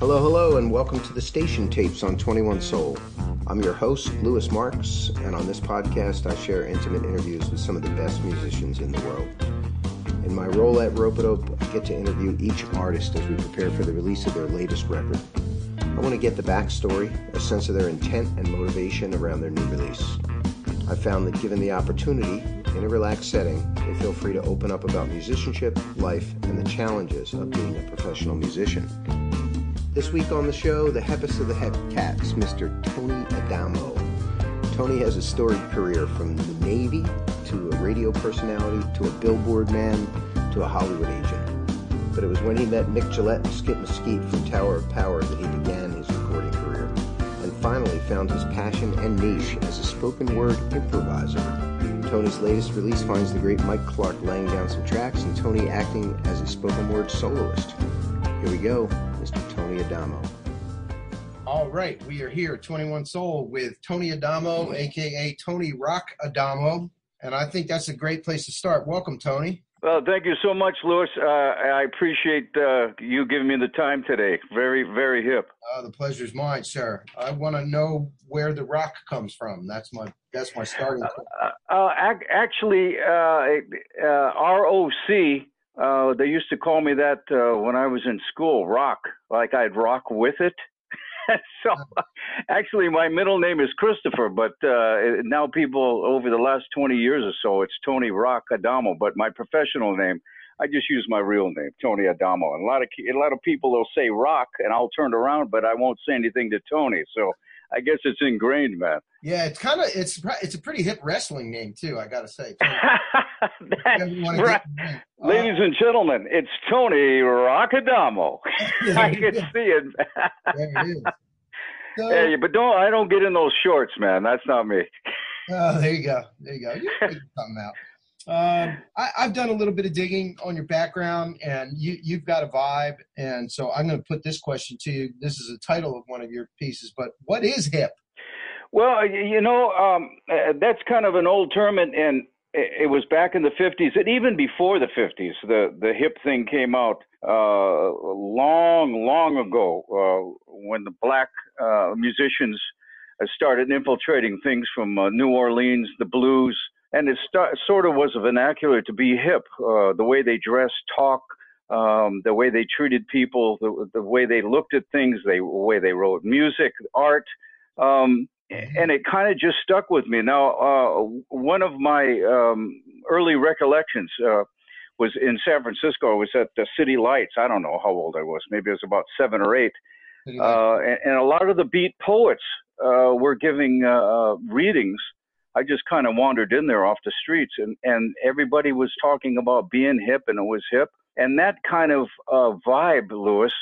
Hello, hello, and welcome to the Station Tapes on 21 Soul. I'm your host, Lewis Marks, and on this podcast, I share intimate interviews with some of the best musicians in the world. In my role at Rope-A-Dope, I get to interview each artist as we prepare for the release of their latest record. I want to get the backstory, a sense of their intent and motivation around their new release. I found that given the opportunity, in a relaxed setting, they feel free to open up about musicianship, life, and the challenges of being a professional musician. This week on the show, the heppest of the Hep Cats, Mr. Tony Adamo. Tony has a storied career from the Navy to a radio personality to a billboard man to a Hollywood agent. But it was when he met Mic Gillette and Skip Mesquite from Tower of Power that he began his recording career and finally found his passion and niche as a spoken word improviser. Tony's latest release finds the great Mike Clark laying down some tracks and Tony acting as a spoken word soloist. Here we go. Mr. Tony Adamo. All right, we are here, 21 Soul, with Tony Adamo, aka Tony Rock Adamo, and I think that's a great place to start. Welcome, Tony. Well, thank you so much, Lewis. Uh, I appreciate uh, you giving me the time today. Very, very hip. Uh, the pleasure's mine, sir. I want to know where the rock comes from. That's my that's my starting point. Uh, uh, actually, uh, ROC uh, they used to call me that uh, when I was in school, rock, like I'd rock with it. so actually, my middle name is Christopher, but uh, now people over the last 20 years or so, it's Tony Rock Adamo. But my professional name, I just use my real name, Tony Adamo. And a lot of a lot of people will say Rock, and I'll turn around, but I won't say anything to Tony. So I guess it's ingrained, man. Yeah, it's kind of it's it's a pretty hip wrestling name too. I got to say. right. Uh, Ladies and gentlemen, it's Tony Rock Adamo. I can see it. there it is. So, hey, but don't I don't get in those shorts, man. That's not me. Oh, there you go. There you go. You figure something out. Um, I, have done a little bit of digging on your background, and you, you've got a vibe. And so I'm going to put this question to you. This is the title of one of your pieces, but what is hip? Well, you know, um, uh, that's kind of an old term, and, and it was back in the 50s, and even before the 50s, the, the hip thing came out uh, long, long ago uh, when the black uh, musicians started infiltrating things from uh, New Orleans, the blues, and it st- sort of was a vernacular to be hip. Uh, the way they dressed, talk, um, the way they treated people, the, the way they looked at things, the way they wrote music, art, um, and it kind of just stuck with me. Now, uh, one of my um, early recollections uh, was in San Francisco. I was at the City Lights. I don't know how old I was. Maybe I was about seven or eight. Uh, and, and, a lot of the beat poets uh, were giving uh, readings I just kind of wandered in there off the streets, and and everybody was talking about being hip, and it was hip, and that kind of uh, vibe, Lewis,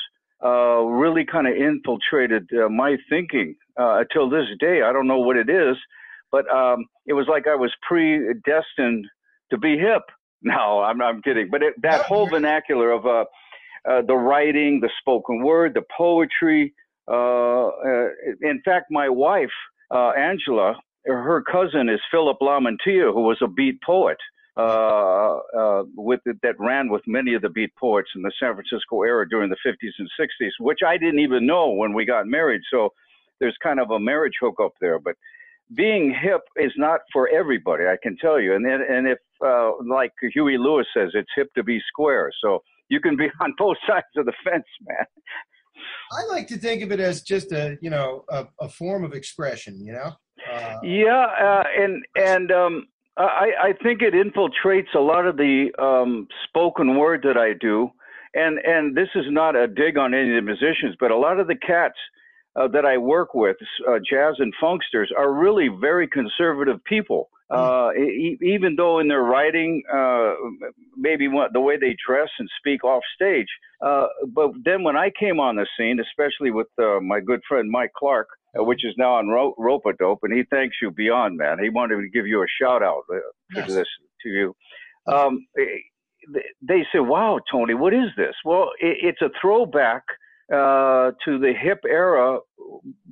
uh, really kind of infiltrated uh, my thinking uh, until this day. I don't know what it is, but um, it was like I was predestined to be hip. No, I'm I'm kidding, but it, that whole vernacular of uh, uh, the writing, the spoken word, the poetry. Uh, uh, in fact, my wife, uh, Angela, her cousin is Philip Lamantia, who was a beat poet. Uh, uh, with that ran with many of the beat poets in the San Francisco era during the 50s and 60s, which I didn't even know when we got married. So there's kind of a marriage hookup there. But being hip is not for everybody, I can tell you. And and if uh, like Huey Lewis says, it's hip to be square. So you can be on both sides of the fence, man. I like to think of it as just a you know a, a form of expression. You know. Uh, yeah, uh, and and um, I, I think it infiltrates a lot of the um, spoken word that I do, and and this is not a dig on any of the musicians, but a lot of the cats uh, that I work with, uh, jazz and funksters, are really very conservative people. Hmm. Uh, e- even though in their writing, uh, maybe what, the way they dress and speak off stage. Uh, but then when I came on the scene, especially with uh, my good friend Mike Clark, uh, which is now on Ro- Rope-A-Dope, and he thanks you beyond, man. He wanted to give you a shout out uh, yes. to this to you. Um, they say, "Wow, Tony, what is this?" Well, it, it's a throwback uh, to the hip era,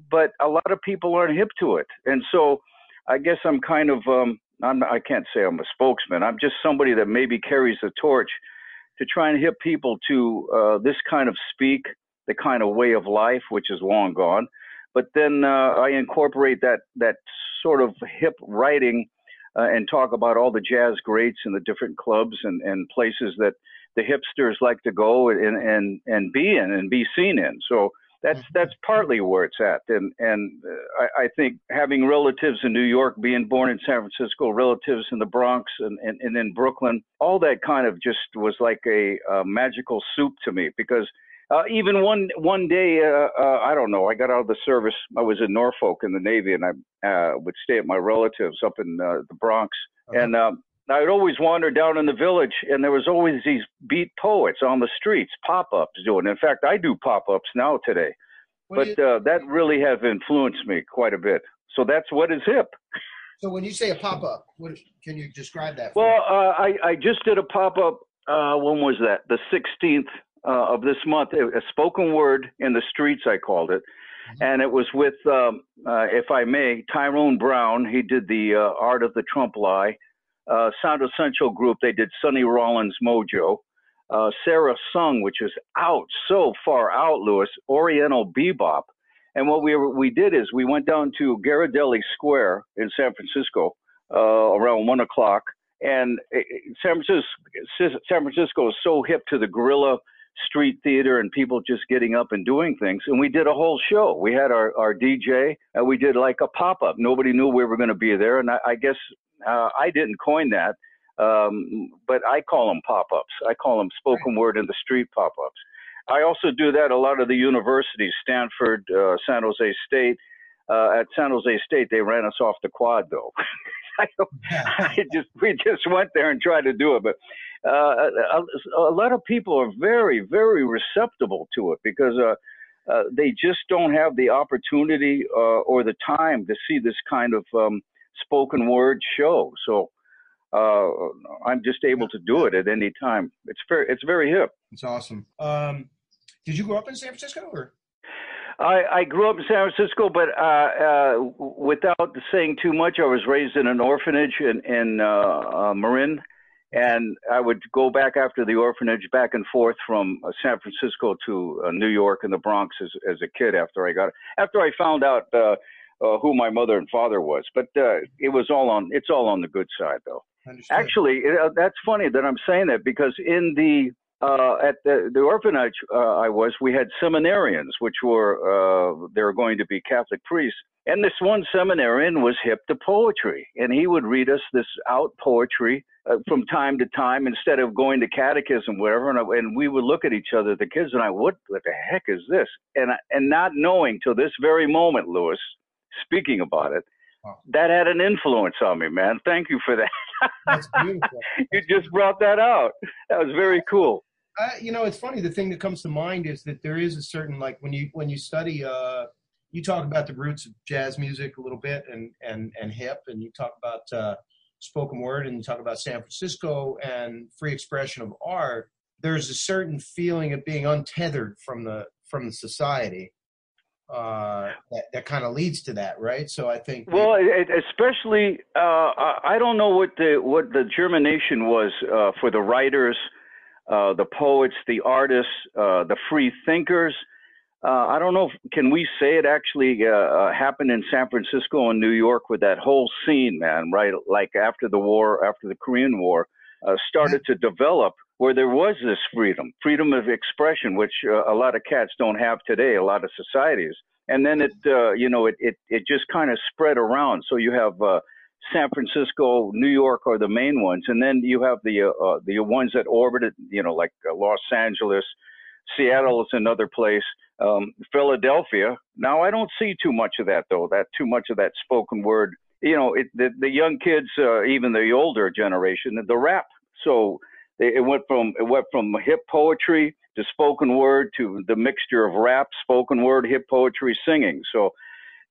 but a lot of people aren't hip to it, and so I guess I'm kind of um, I'm, I can't say I'm a spokesman. I'm just somebody that maybe carries the torch to try and hip people to uh, this kind of speak the kind of way of life which is long gone. But then uh, I incorporate that that sort of hip writing uh, and talk about all the jazz greats and the different clubs and, and places that the hipsters like to go and, and, and be in and be seen in. So that's mm-hmm. that's partly where it's at. And and uh, I, I think having relatives in New York, being born in San Francisco, relatives in the Bronx and, and, and in Brooklyn, all that kind of just was like a, a magical soup to me because uh, even one one day, uh, uh, I don't know. I got out of the service. I was in Norfolk in the Navy, and I uh, would stay at my relatives up in uh, the Bronx. Uh-huh. And um, I'd always wander down in the village, and there was always these beat poets on the streets, pop-ups doing. In fact, I do pop-ups now today, but uh, that really has influenced me quite a bit. So that's what is hip. So when you say a pop-up, can you describe that? well, uh, I I just did a pop-up. Uh, when was that? The 16th uh, of this month, a spoken word in the streets, I called it. Mm-hmm. And it was with, um, uh, if I may, Tyrone Brown. He did the uh, Art of the Trump Lie. Uh, Sound Essential Group, they did Sonny Rollins Mojo. Uh, Sarah Sung, which is out, so far out, Lewis, Oriental Bebop. And what we we did is we went down to Ghirardelli Square in San Francisco uh, around one o'clock, and San Francisco, San Francisco is so hip to the guerrilla street theater and people just getting up and doing things. And we did a whole show. We had our, our DJ and we did like a pop up. Nobody knew we were going to be there. And I, I guess uh, I didn't coin that, um, but I call them pop ups. I call them spoken word in the street pop ups. I also do that a lot of the universities, Stanford, uh, San Jose State. Uh, at San Jose State, they ran us off the quad though. I, I just we just went there and tried to do it, but uh, a, a, lot of people are very, very receptible to it because uh, uh, they just don't have the opportunity uh, or the time to see this kind of um, spoken word show. So uh, I'm just able to do it at any time. It's very, it's very hip. It's awesome. Um, did you grow up in San Francisco or? I, I grew up in San Francisco, but uh, uh, without saying too much, I was raised in an orphanage in, in uh, uh, Marin, and I would go back after the orphanage, back and forth from uh, San Francisco to uh, New York and the Bronx as, as a kid. After I got after I found out uh, who my mother and father was, but uh, it was all on it's all on the good side though. Understood. Actually, it, uh, that's funny that I'm saying that because in the uh, at the, the orphanage uh, I was, we had seminarians, which were uh, they were going to be Catholic priests, and this one seminarian was hip to poetry, and he would read us this out poetry uh, from time to time instead of going to catechism, whatever. And, and we would look at each other, the kids and I, what, what the heck is this? And and not knowing till this very moment, Lewis, speaking about it, that had an influence on me, man. Thank you for that. That's beautiful. you just brought that out. That was very cool. Uh, you know, it's funny. The thing that comes to mind is that there is a certain like when you when you study. Uh, you talk about the roots of jazz music a little bit and and and hip, and you talk about uh, spoken word, and you talk about San Francisco and free expression of art. There's a certain feeling of being untethered from the from the society uh, that, that kind of leads to that, right? So I think. Well, it, especially, uh, I don't know what the what the germination was uh, for the writers uh, the poets, the artists, uh, the free thinkers. Uh, I don't know. If, can we say it actually happened in San Francisco and New York with that whole scene, man? Right, like after the war, after the Korean War, started to develop where there was this freedom, freedom of expression, which a lot of cats don't have today. A lot of societies, and then it, uh, you know, it it it just kind of spread around. So you have uh, San Francisco, New York are the main ones, and then you have the uh, uh the ones that orbited, you know, like uh, Los Angeles, Seattle is another place, um, Philadelphia. Now I don't see too much of that though. That too much of that spoken word. You know, it, the the young kids, uh, even the older generation, the rap. So it went from it went from hip poetry to spoken word to the mixture of rap, spoken word, hip poetry, singing. So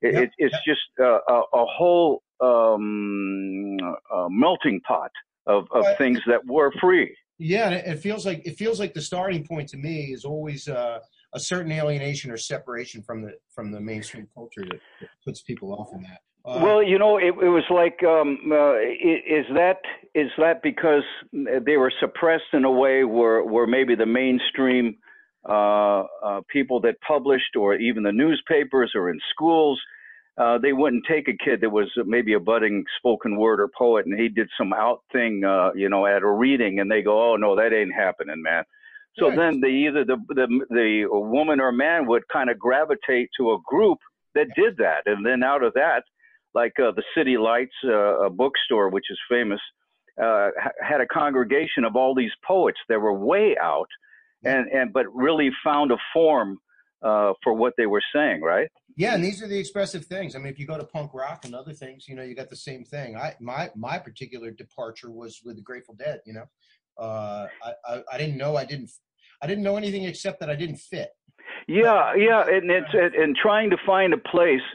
it, yep. it, it's just uh, a, a whole um, a melting pot of, of things that were free. Yeah, it feels like it feels like the starting point to me is always uh, a certain alienation or separation from the from the mainstream culture that, that puts people off in that. Uh, well, you know, it, it was like, um, uh, is that is that because they were suppressed in a way where where maybe the mainstream uh, uh, people that published, or even the newspapers, or in schools. Uh, they wouldn't take a kid that was maybe a budding spoken word or poet, and he did some out thing, uh, you know, at a reading, and they go, "Oh no, that ain't happening, man." So right. then the either the, the the woman or man would kind of gravitate to a group that did that, and then out of that, like uh, the City Lights uh, a bookstore, which is famous, uh, had a congregation of all these poets that were way out, and and but really found a form uh, for what they were saying, right? Yeah, and these are the expressive things. I mean, if you go to punk rock and other things, you know, you got the same thing. I my my particular departure was with the Grateful Dead. You know, uh, I, I I didn't know I didn't I didn't know anything except that I didn't fit. Yeah, yeah, and it's and trying to find a place.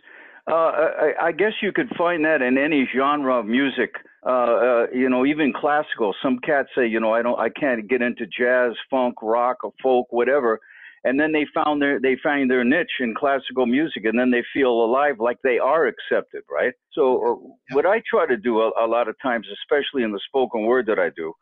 Uh, I, I guess you could find that in any genre of music. Uh, uh, you know, even classical. Some cats say, you know, I don't, I can't get into jazz, funk, rock, or folk, whatever. And then they found their, they find their niche in classical music, and then they feel alive, like they are accepted, right? So, uh, what I try to do a, a lot of times, especially in the spoken word that I do,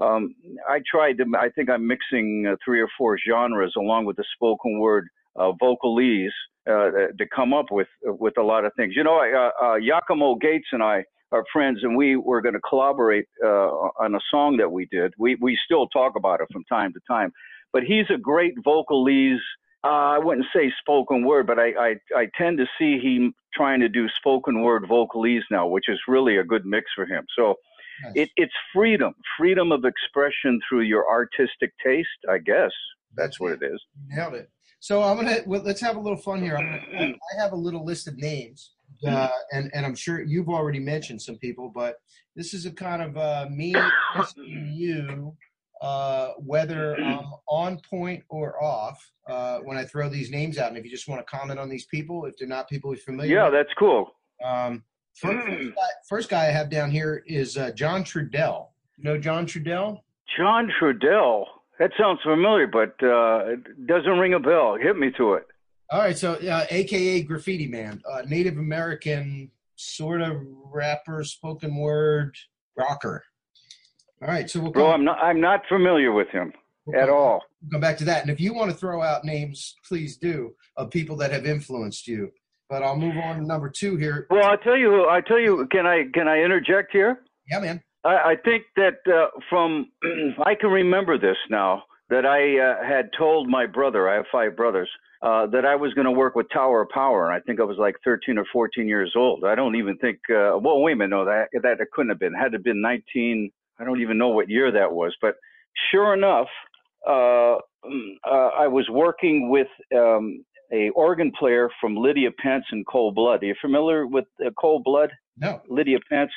um, I tried to, I think I'm mixing uh, three or four genres along with the spoken word uh, vocalese to come up with with a lot of things. You know, uh, uh, Giacomo Gates and I are friends, and we were going to collaborate uh, on a song that we did. We we still talk about it from time to time, but he's a great vocalese. Uh, I wouldn't say spoken word, but I, I I tend to see him trying to do spoken word vocalese now, which is really a good mix for him. So Yes. It, it's freedom, freedom of expression through your artistic taste, I guess. That's what it is. Nailed it. So I'm gonna well, let's have a little fun here. Gonna, I have a little list of names, uh, and and I'm sure you've already mentioned some people, but this is a kind of uh, me asking you uh, whether I'm on point or off uh, when I throw these names out, and if you just want to comment on these people, if they're not people you're familiar. Yeah, with. that's cool. Um, First, first, guy, first guy I have down here is uh, John Trudell. You know John Trudell? John Trudell. That sounds familiar, but uh, it doesn't ring a bell. Hit me to it. All right, so uh, AKA Graffiti Man, uh, Native American sort of rapper, spoken word rocker. All right, so we'll bro, I'm not I'm not familiar with him we'll at come, all. We'll come back to that, and if you want to throw out names, please do of people that have influenced you but I'll move on to number two here. Well, I'll tell you. I tell you. Can I can I interject here? Yeah, man. I, I think that uh, from I can remember this now that I uh, had told my brother. I have five brothers. Uh, that I was going to work with Tower of Power, and I think I was like 13 or 14 years old. I don't even think. Uh, well, wait a minute. No, that that it couldn't have been. Had to have been 19. I don't even know what year that was. But sure enough, uh, mm, uh, I was working with um, a organ player from Lydia Pence and Cold Blood. Are you familiar with uh, Cold Blood? No. Lydia Pence.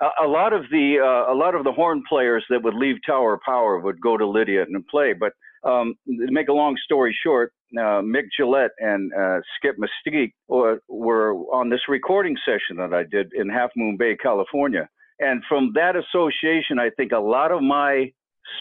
A lot of the uh, a lot of the horn players that would leave Tower Power would go to Lydia and play. But um, to make a long story short, uh, Mic Gillette and uh, Skip Mesquite were, were on this recording session that I did in Half Moon Bay, California. And from that association, I think a lot of my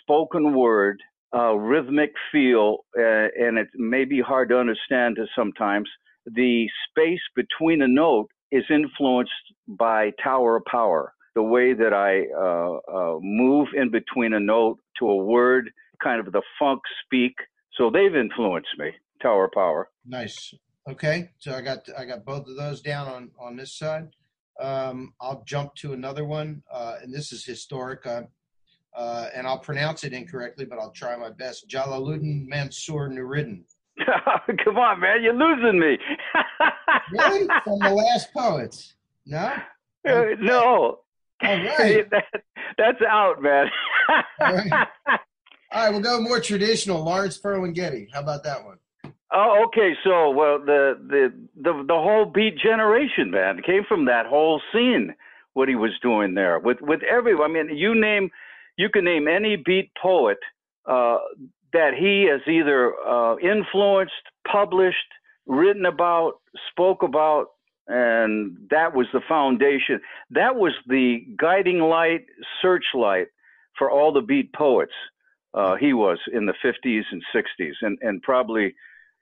spoken word uh, rhythmic feel, uh, and it may be hard to understand sometimes. The space between a note is influenced by Tower Power. The way that I uh, uh, move in between a note to a word, kind of the funk speak. So they've influenced me. Tower Power. Nice. Okay, so I got I got both of those down on on this side. Um, I'll jump to another one, uh, and this is historic. Uh, uh, and I'll pronounce it incorrectly, but I'll try my best. Jalaluddin Mansur Nuruddin. Come on, man, you're losing me. really? From the last poets? No. Uh, no. All right. that, that's out, man. All right. All right, we'll go more traditional. Lawrence Ferlinghetti. How about that one? Oh, okay. So, well, the the the the whole Beat Generation, man, came from that whole scene. What he was doing there with with everyone. I mean, you name you can name any beat poet uh, that he has either uh, influenced, published, written about, spoke about, and that was the foundation. That was the guiding light, searchlight for all the beat poets. Uh, he was in the 50s and 60s, and and probably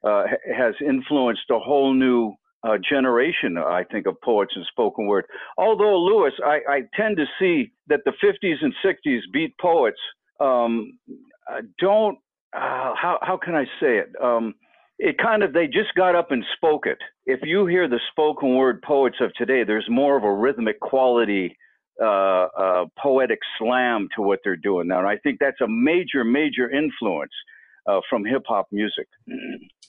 uh, has influenced a whole new uh, generation, I think, of poets and spoken word. Although, Lewis, I, I tend to see that the 50s and 60s beat poets um, uh, don't uh, how how can I say it? Um, it kind of they just got up and spoke it. If you hear the spoken word poets of today, there's more of a rhythmic quality, uh, uh, poetic slam to what they're doing now, and I think that's a major major influence uh, from hip hop music.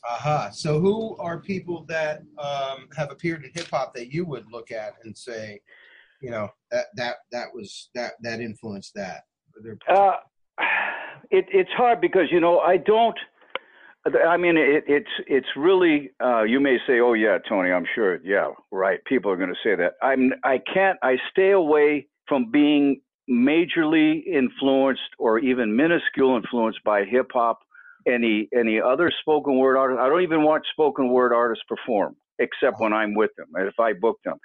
Aha. Uh-huh. So, who are people that um, have appeared in hip hop that you would look at and say, you know, that that that was that that influenced that? Uh, it, it's hard because you know I don't. I mean, it, it's it's really. Uh, you may say, "Oh yeah, Tony, I'm sure." Yeah, right. People are going to say that. I'm. I can't. I stay away from being majorly influenced or even minuscule influenced by hip hop any any other spoken word artist. I don't even watch spoken word artists perform except when I'm with them and if I book them.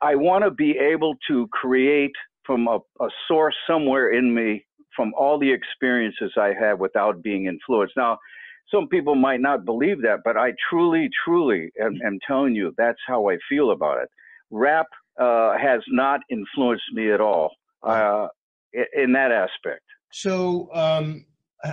I want to be able to create from a, a source somewhere in me from all the experiences I have without being influenced. Now, some people might not believe that, but I truly, truly am, am telling you that's how I feel about it. Rap uh, has not influenced me at all uh, in that aspect. So, um,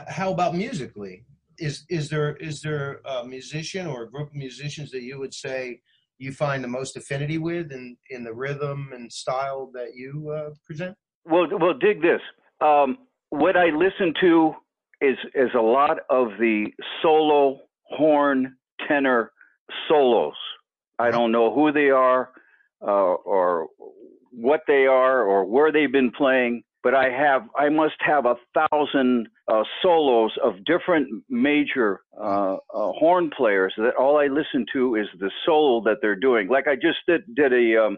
how about musically? Is is there is there a musician or a group of musicians that you would say you find the most affinity with in in the rhythm and style that you uh, present? Well, well, dig this. Um, what I listen to is is a lot of the solo horn tenor solos. I don't know who they are uh, or what they are or where they've been playing but I have I must have a thousand uh, solos of different major uh, uh, horn players that all I listen to is the solo that they're doing. Like I just did did a, um,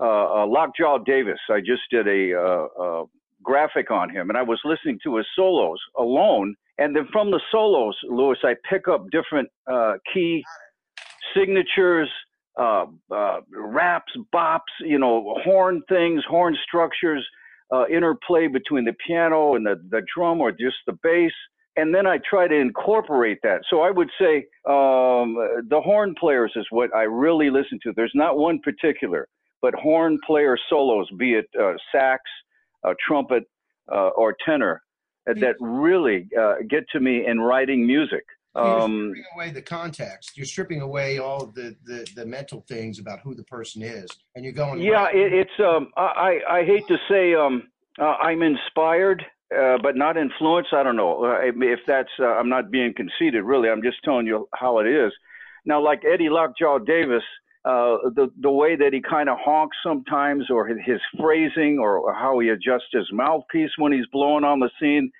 uh, Lockjaw Davis. I just did a, uh, a graphic on him, and I was listening to his solos alone. And then from the solos, Lewis, I pick up different uh, key signatures, uh, uh, raps, bops, you know, horn things, horn structures, uh, interplay between the piano and the, the drum or just the bass. And then I try to incorporate that. So I would say um, the horn players is what I really listen to. There's not one particular, but horn player solos, be it uh, sax, trumpet, uh, or tenor, that really uh, get to me in writing music. You're um, stripping away the context. You're stripping away all the, the, the mental things about who the person is, and you're going. Yeah, it, it's. Um, I I hate to say um, uh, I'm inspired, uh, but not influenced. I don't know uh, if that's. Uh, I'm not being conceited, really. I'm just telling you how it is. Now, like Eddie Lockjaw Davis, uh, the the way that he kind of honks sometimes, or his, his phrasing, or how he adjusts his mouthpiece when he's blowing on the scene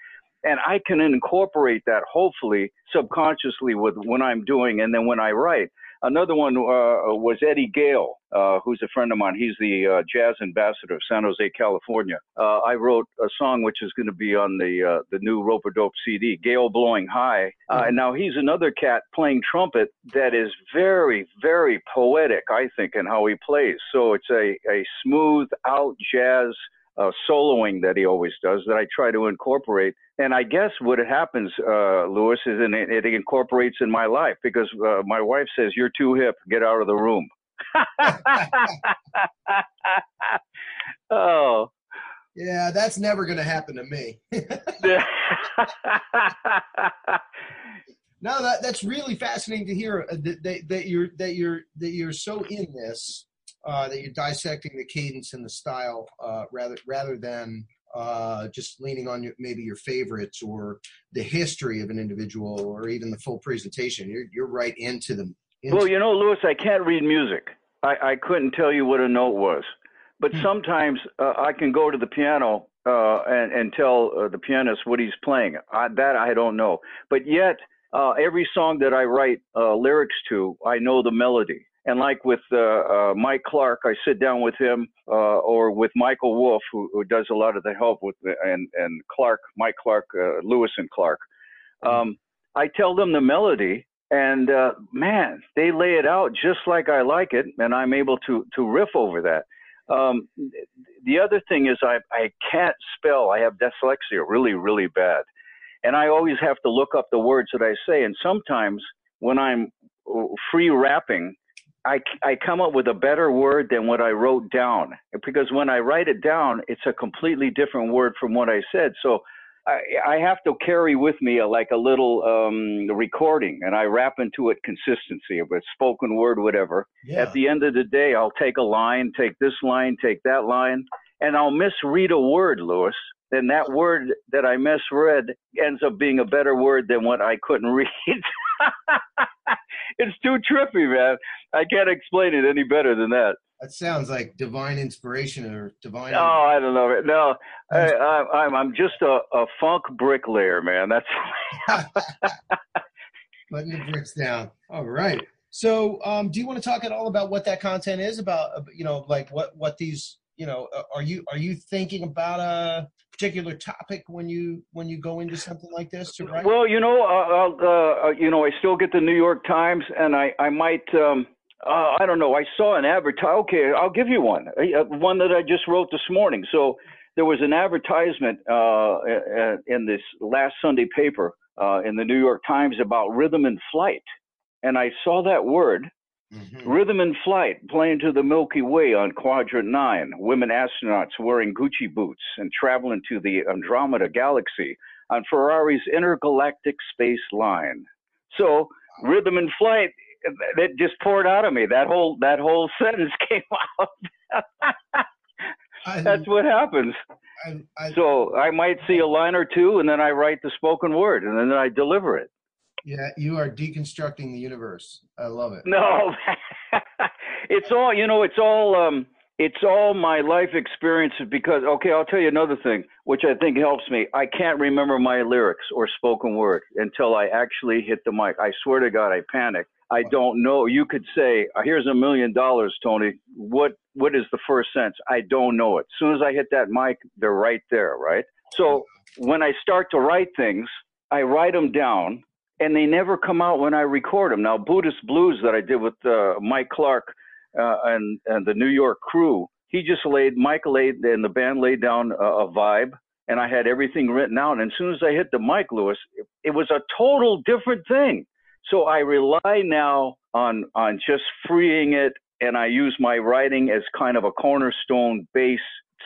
and I can incorporate that hopefully subconsciously with when I'm doing and then when I write. Another one uh, was Eddie Gale, uh, who's a friend of mine. He's the uh, jazz ambassador of San Jose, California. Uh, I wrote a song which is going to be on the uh, the new Rope-A-Dope CD, Gale Blowing High. Uh, mm-hmm. And now he's another cat playing trumpet that is very, very poetic, I think, in how he plays. So it's a, a smooth out jazz uh, soloing that he always does that I try to incorporate. And I guess what happens, uh, Lewis, is in, it, it incorporates in my life because uh, my wife says, You're too hip, get out of the room. oh. Yeah, that's never going to happen to me. no, that that's really fascinating to hear uh, that, that, that you're that you're that you're so in this uh, that you're dissecting the cadence and the style uh, rather rather than uh, just leaning on your, maybe your favorites or the history of an individual or even the full presentation. You're you're right into them. Well, you know, Lewis, I can't read music. I, I couldn't tell you what a note was, but hmm. sometimes uh, I can go to the piano uh, and and tell uh, the pianist what he's playing. I, that I don't know, but yet. Uh, every song that I write uh, lyrics to, I know the melody. And like with uh, uh, Mike Clark, I sit down with him, uh, or with Michael Wolf, who, who, does a lot of the help with, the, and and Clark, Mike Clark, uh, Lewis and Clark. Mm-hmm. Um, I tell them the melody, and uh, man, they lay it out just like I like it, and I'm able to to riff over that. Um, the other thing is I I can't spell. I have dyslexia really really bad, and I always have to look up the words that I say. And sometimes when I'm uh, free rapping I, I come up with a better word than what I wrote down because when I write it down, it's a completely different word from what I said. So I, I have to carry with me a, like a little um, recording, and I wrap into it consistency of a spoken word, whatever. Yeah. At the end of the day, I'll take a line, take this line, take that line, and I'll misread a word, Lewis. Then that word that I misread ends up being a better word than what I couldn't read. it's too trippy, man. I can't explain it any better than that. That sounds like divine inspiration or divine. Oh, I don't know. No, I, I, I'm I'm just a, a funk bricklayer, man. That's putting the bricks down. All right. So, um, do you want to talk at all about what that content is about? You know, like what what these you know are you are you thinking about a particular topic when you when you go into something like this well, you know, uh, uh, you know, I still get the New York Times, and I I might. Um, uh, I don't know. I saw an advertise. Okay, I'll give you one. Uh, one that I just wrote this morning. So there was an advertisement uh, in this last Sunday paper uh, in the New York Times about rhythm and flight, and I saw that word Mhm. Rhythm and Flight playing to the Milky Way on Quadrant 9. Women astronauts wearing Gucci boots and traveling to the Andromeda Galaxy on Ferrari's intergalactic space line. So, Rhythm and Flight, that just poured out of me. That whole that whole sentence came out. That's what happens. I, I, So I might see a line or two, and then I write the spoken word, and then I deliver it. Yeah, you are deconstructing the universe. I love it. No, it's all you know. It's all um, it's all my life experiences. Because okay, I'll tell you another thing, which I think helps me. I can't remember my lyrics or spoken word until I actually hit the mic. I swear to God, I panic. I don't know. You could say, uh, "Here's a million dollars, Tony." What what is the first sense? I don't know it. As soon as I hit that mic, they're right there, right? So when I start to write things, I write them down and they never come out when I record them. Now, Buddhist Blues that I did with uh, Mike Clark uh, and and the New York crew, he just laid Mike laid and the band laid down a, a vibe, and I had everything written out. And as soon as I hit the mic, Lewis, it, it was a total different thing. So I rely now on on just freeing it, and I use my writing as kind of a cornerstone base,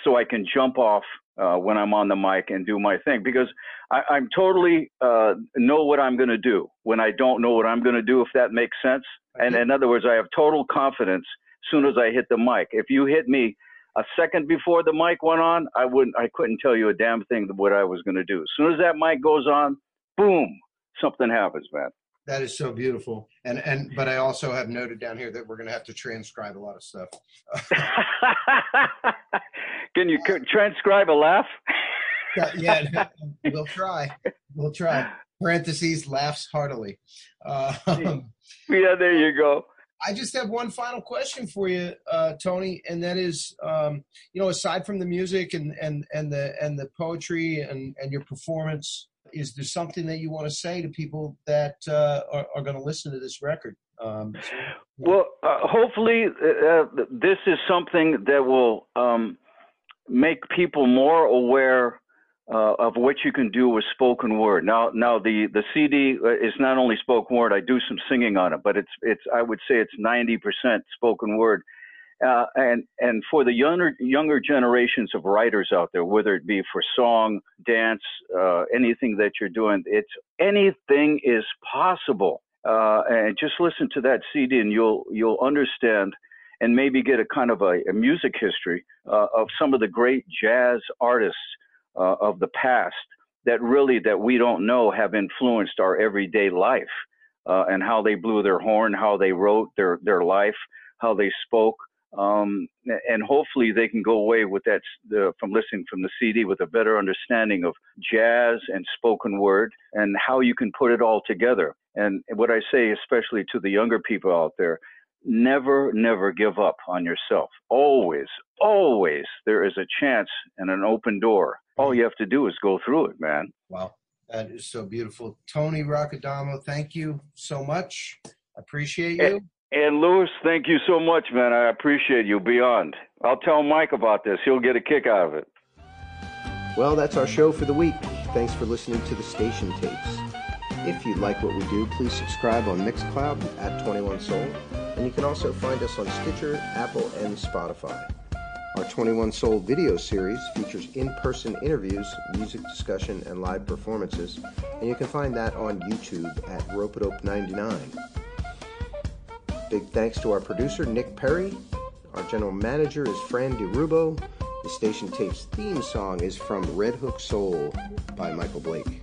so I can jump off uh, when I'm on the mic and do my thing because I, I'm totally uh, know what I'm going to do when I don't know what I'm going to do, if that makes sense. And in other words, I have total confidence as soon as I hit the mic. If you hit me a second before the mic went on, I wouldn't, I couldn't tell you a damn thing what I was going to do. As soon as that mic goes on, boom, something happens, man. That is so beautiful. And and but I also have noted down here that we're going to have to transcribe a lot of stuff. Can you transcribe a laugh? yeah, we'll try. We'll try. Parentheses laughs heartily. Um, Yeah, there you go. I just have one final question for you, uh, Tony, and that is, um, you know, aside from the music and and and the and the poetry and and your performance, is there something that you want to say to people that uh, are, are going to listen to this record? Um, so- Well, uh, hopefully, uh, uh, this is something that will um, make people more aware uh, of what you can do with spoken word. Now, now the the CD is not only spoken word. I do some singing on it, but it's it's I would say it's 90% spoken word. Uh, and and for the younger younger generations of writers out there, whether it be for song, dance, uh, anything that you're doing, it's anything is possible. Uh, and just listen to that CD, and you'll you'll understand, and maybe get a kind of a, a music history uh, of some of the great jazz artists uh, of the past that really that we don't know have influenced our everyday life and how they blew their horn, how they wrote their their life, how they spoke, um, and hopefully they can go away with that the, from listening from the CD with a better understanding of jazz and spoken word and how you can put it all together. And what I say, especially to the younger people out there, never, never give up on yourself. Always, always, there is a chance and an open door. All you have to do is go through it, man. Wow, that is so beautiful, Tony Rock Adamo. Thank you so much. Appreciate you. And Lewis, thank you so much, man. I appreciate you beyond. I'll tell Mike about this. He'll get a kick out of it. Well, that's our show for the week. Thanks for listening to the station tapes. If you like what we do, please subscribe on Mixcloud at 21 Soul, and you can also find us on Stitcher, Apple, and Spotify. Our 21 Soul video series features in person interviews, music discussion, and live performances, and you can find that on YouTube at Ropedope 99. Big thanks to our producer, Nick Perry. Our general manager is Fran DeRubo. The Station Tapes theme song is from Red Hook Soul by Michael Blake.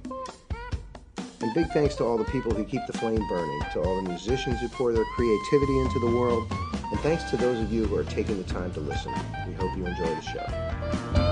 And big thanks to all the people who keep the flame burning, to all the musicians who pour their creativity into the world, and thanks to those of you who are taking the time to listen. We hope you enjoy the show.